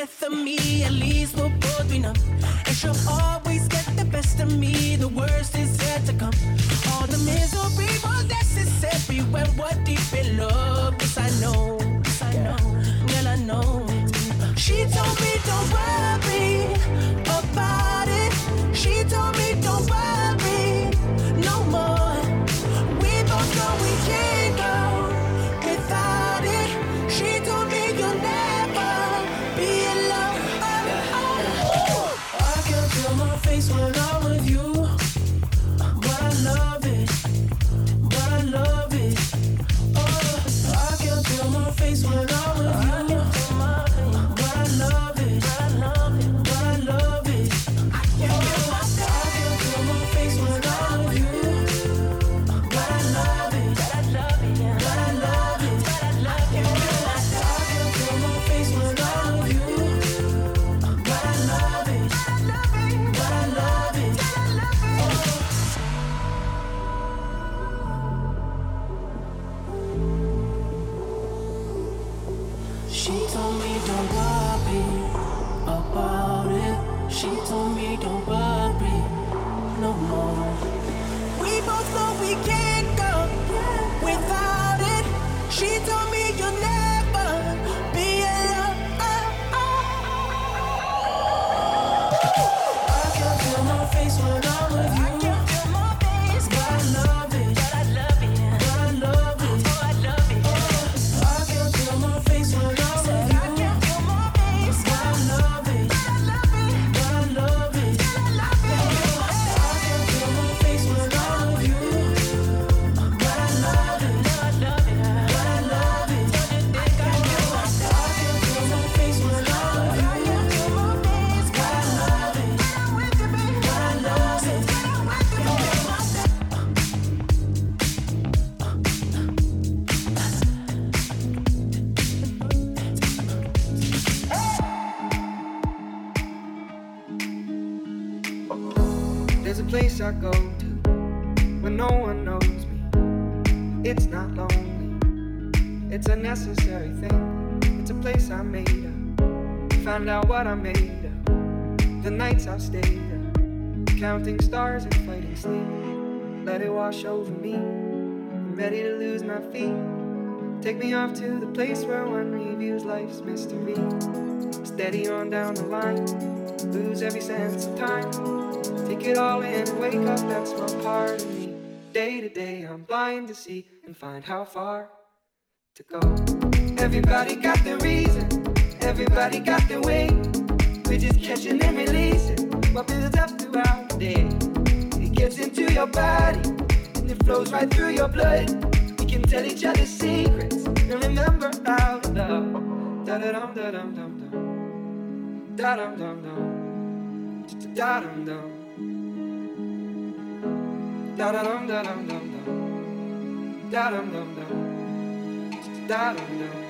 death of me. At least we'll both numb. And she'll always get the best of me. The worst is yet to come. All the misery and sleep. Let it wash over me. I'm ready to lose my feet. Take me off to the place where one reviews life's mystery. Steady on down the line, lose every sense of time. Take it all in and wake up, that's my part of me. Day to day, I'm blind to see and find how far to go. Everybody got their reason, everybody got their way. We're just catching and releasing what builds up throughout the day. Gets into your body and it flows right through your blood. We can tell each other secrets and remember how love. Da da dum da dum dum dum. Da dum dum dum. Da dum dum. Da dum dum dum dum. Da dum dum dum. Da dum dum.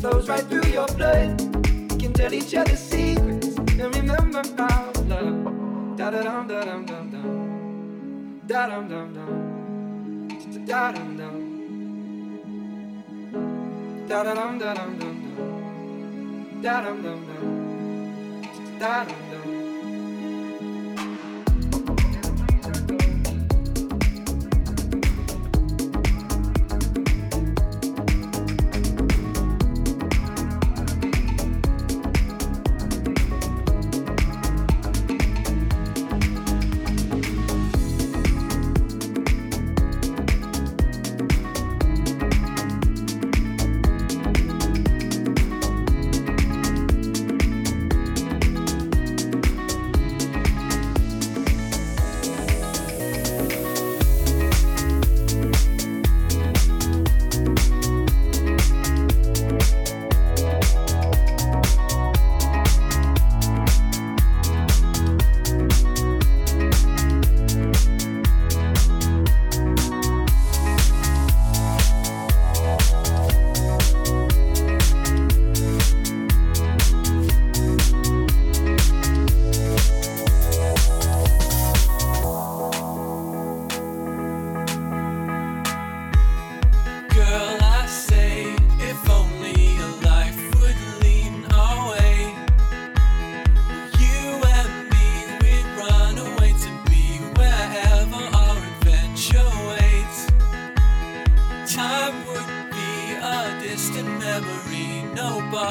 flows right through your blood. We can tell each other secrets and remember our love. Da da dum da dum dum dum. Da dum dum dum. Da dum dum. Da dum da dum dum dum. Da dum dum dum. Da dum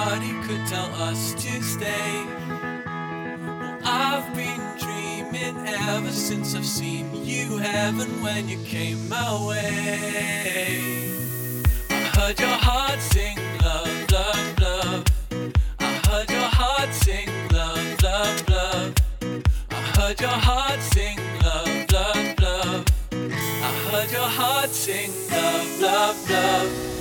nobody could tell us to stay. Well, I've been dreaming ever since I've seen you heaven when you came my way. I heard your heart sing love, love, love. I heard your heart sing love, love, love. I heard your heart sing love, love, love. I heard your heart sing love, love, love.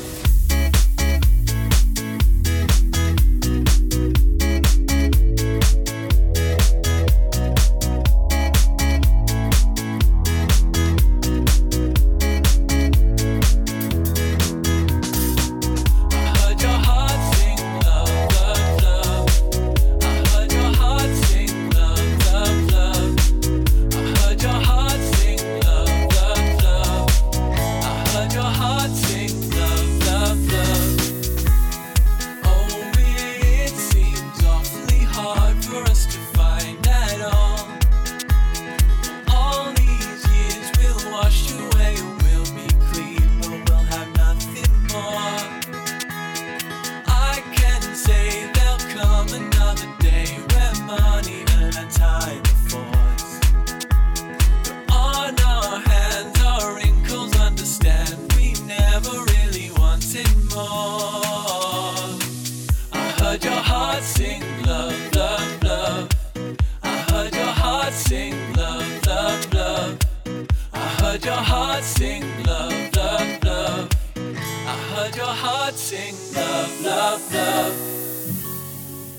Sing love, love, love. I heard your heart sing love, love, love.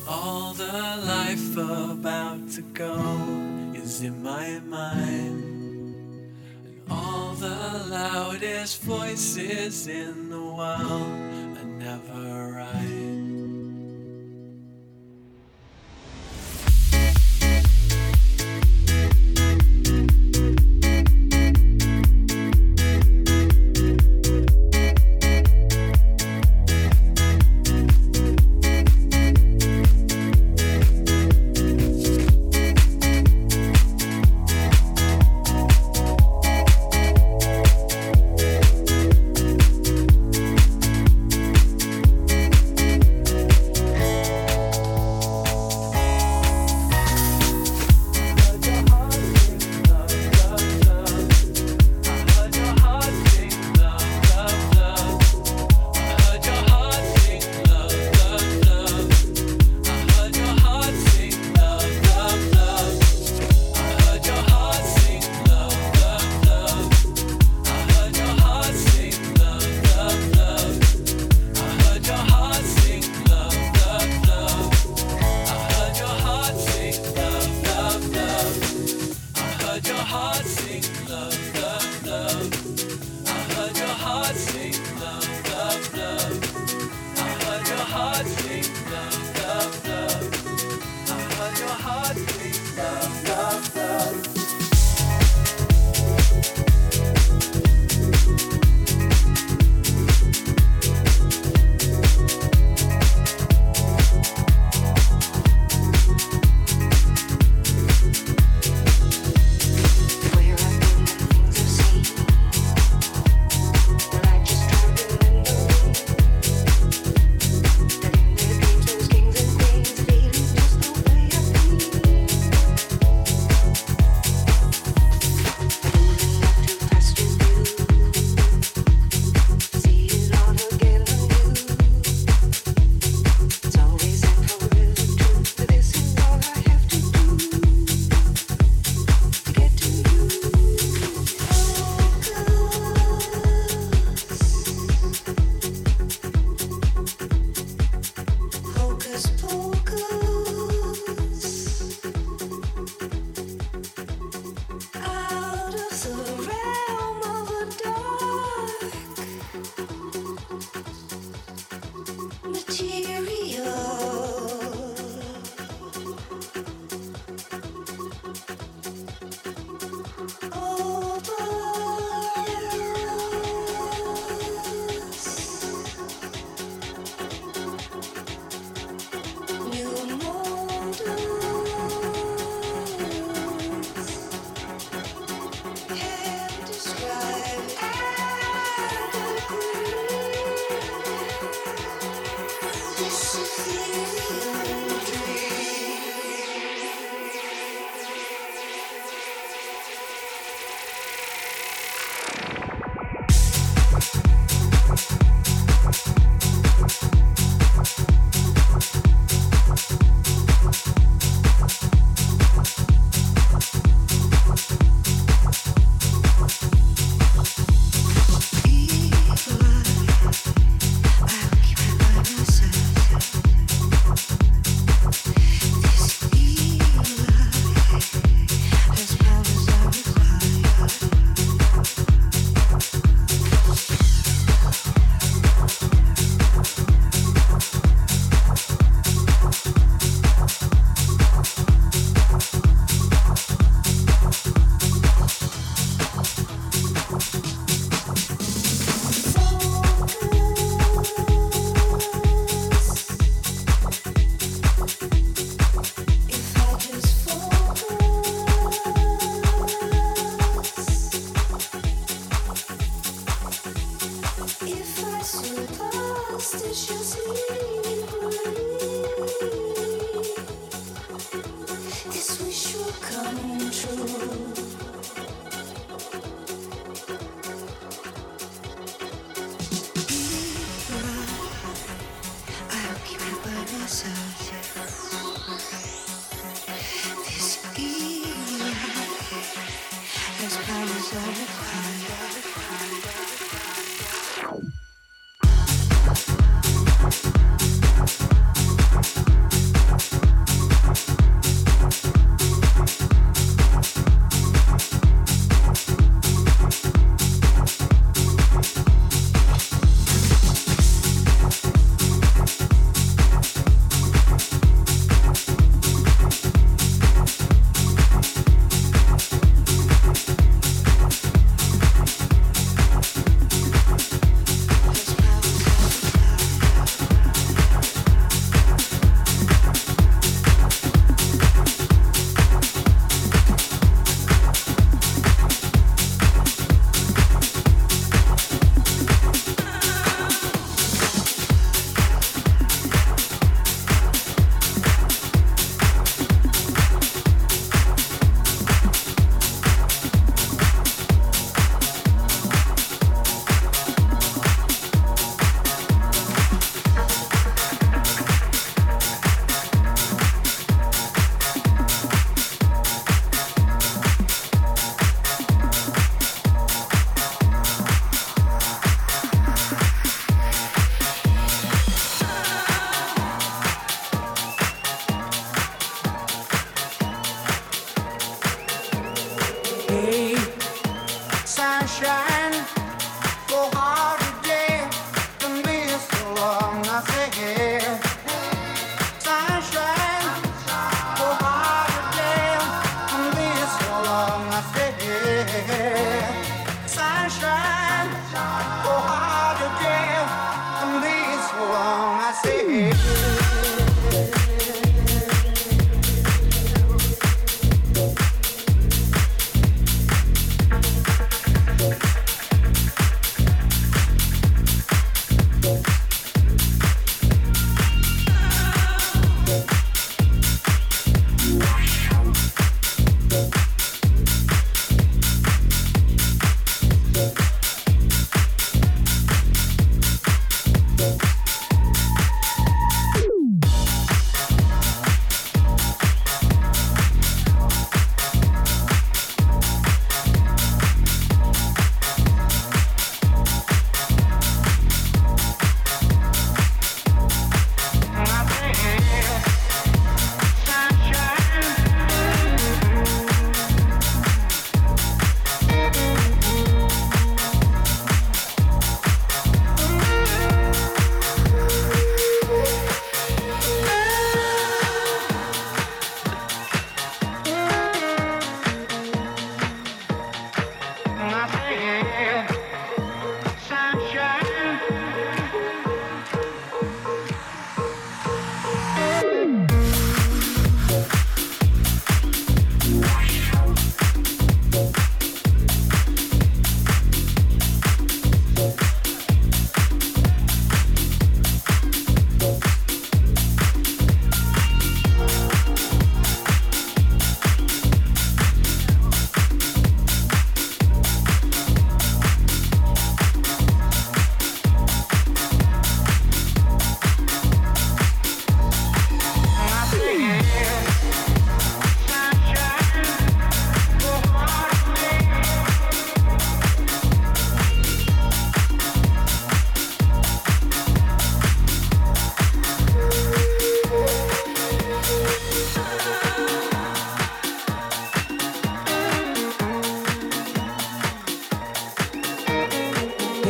All the life about to go is in my mind. And all the loudest voices in the world are never right.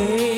Ei.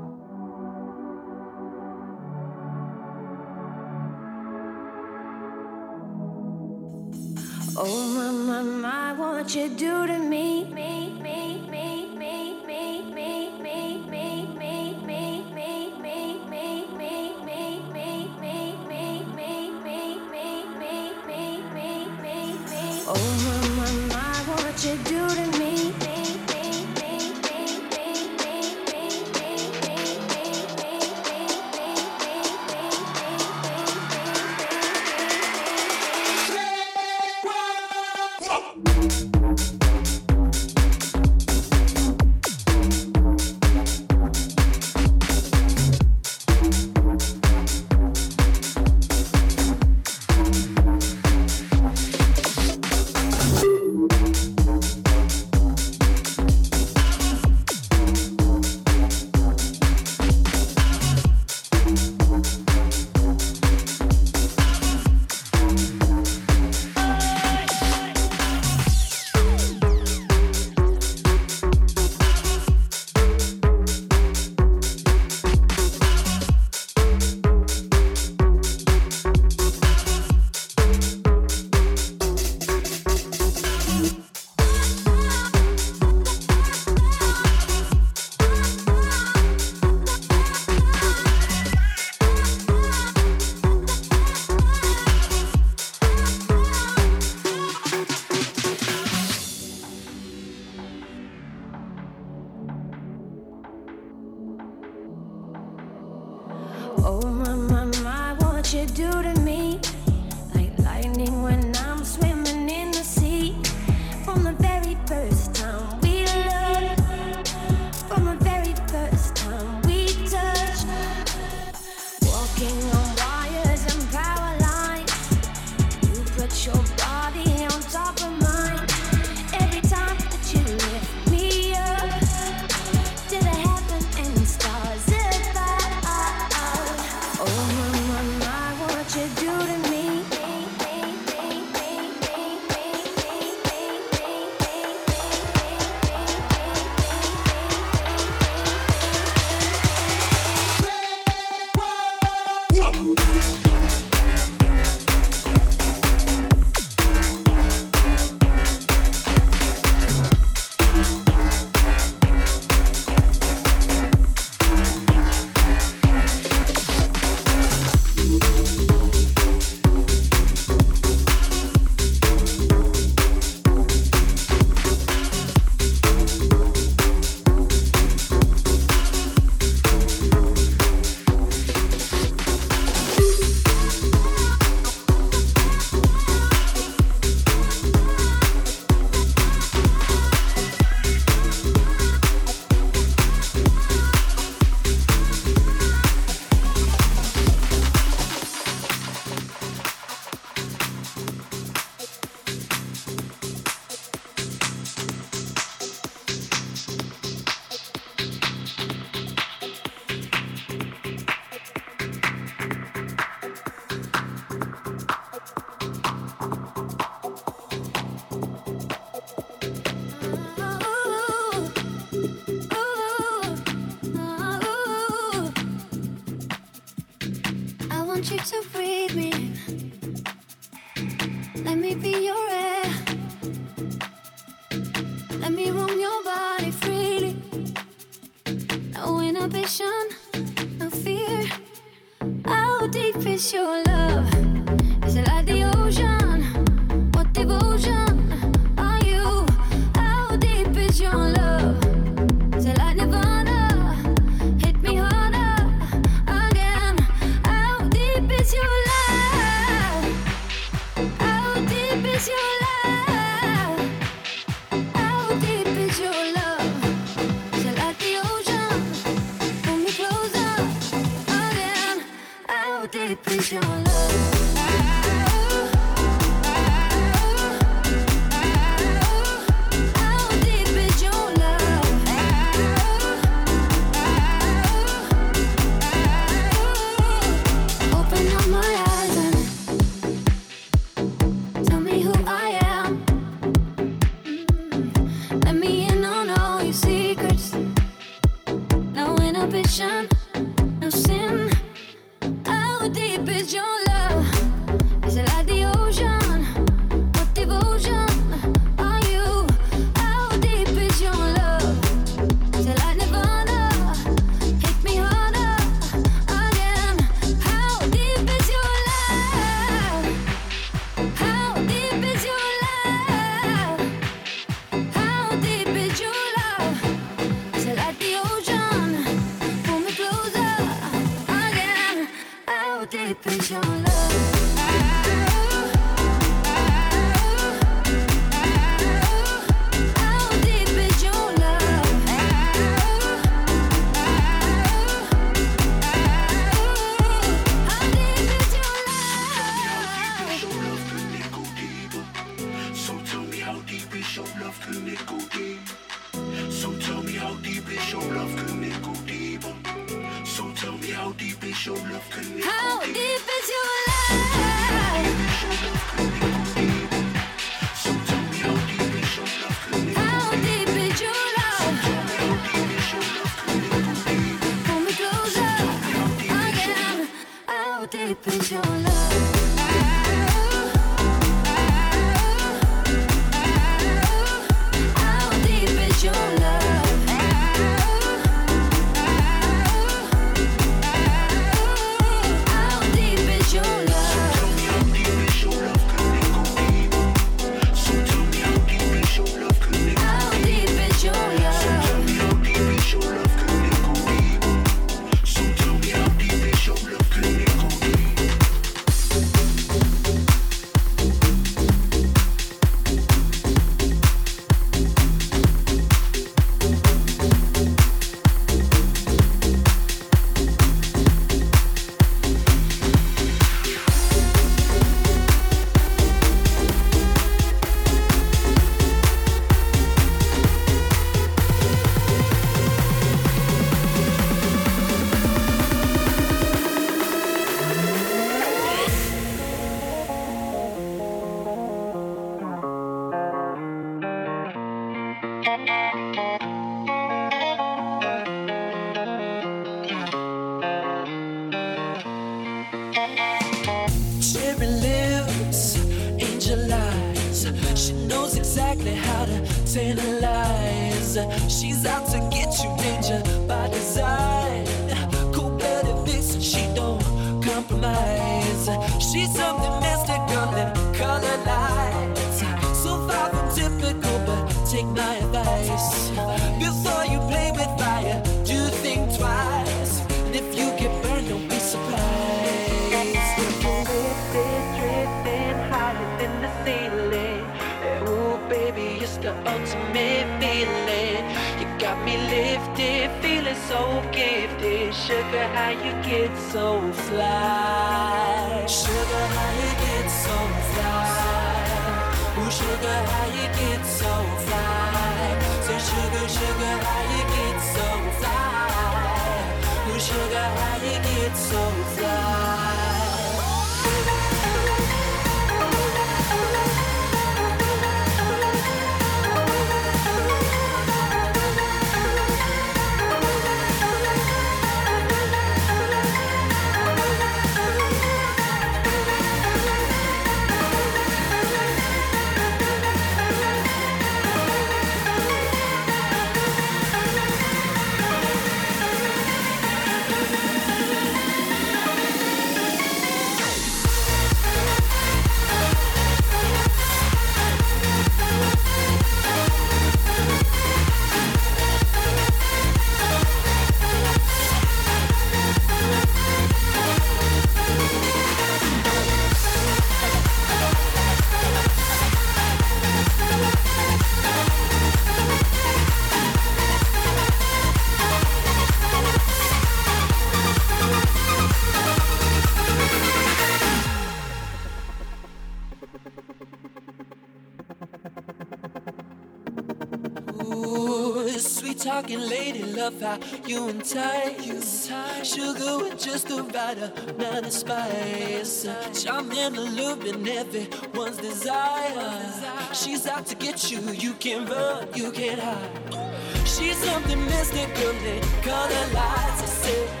You entice. Sugar with just the right amount of spice. Charm in the loop and everyone's desire. She's out to get you, you can't run, you can't hide. She's something mystical, they color lights. I said,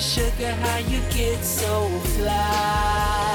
Sugar, how you get so fly?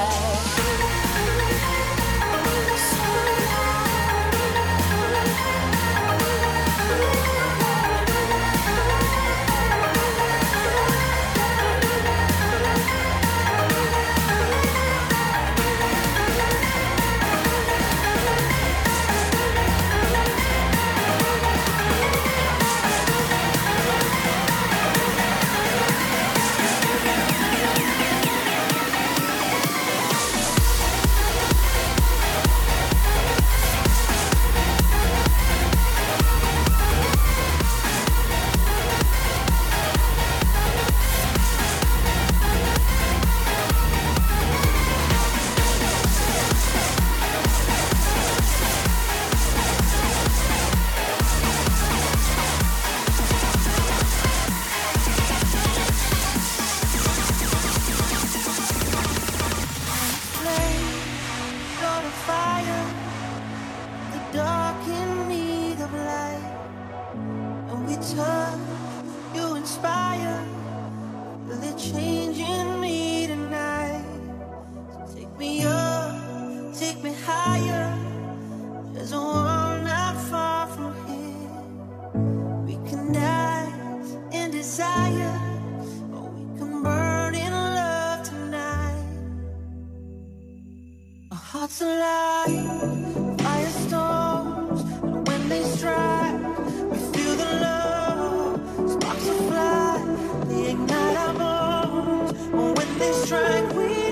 this track we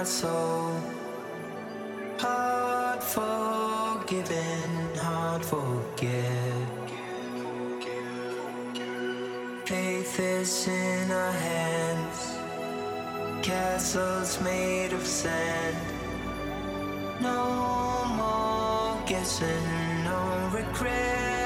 my soul. Hard forgiven, hard forget. Faith is in our hands, castles made of sand. No more guessing, no regret.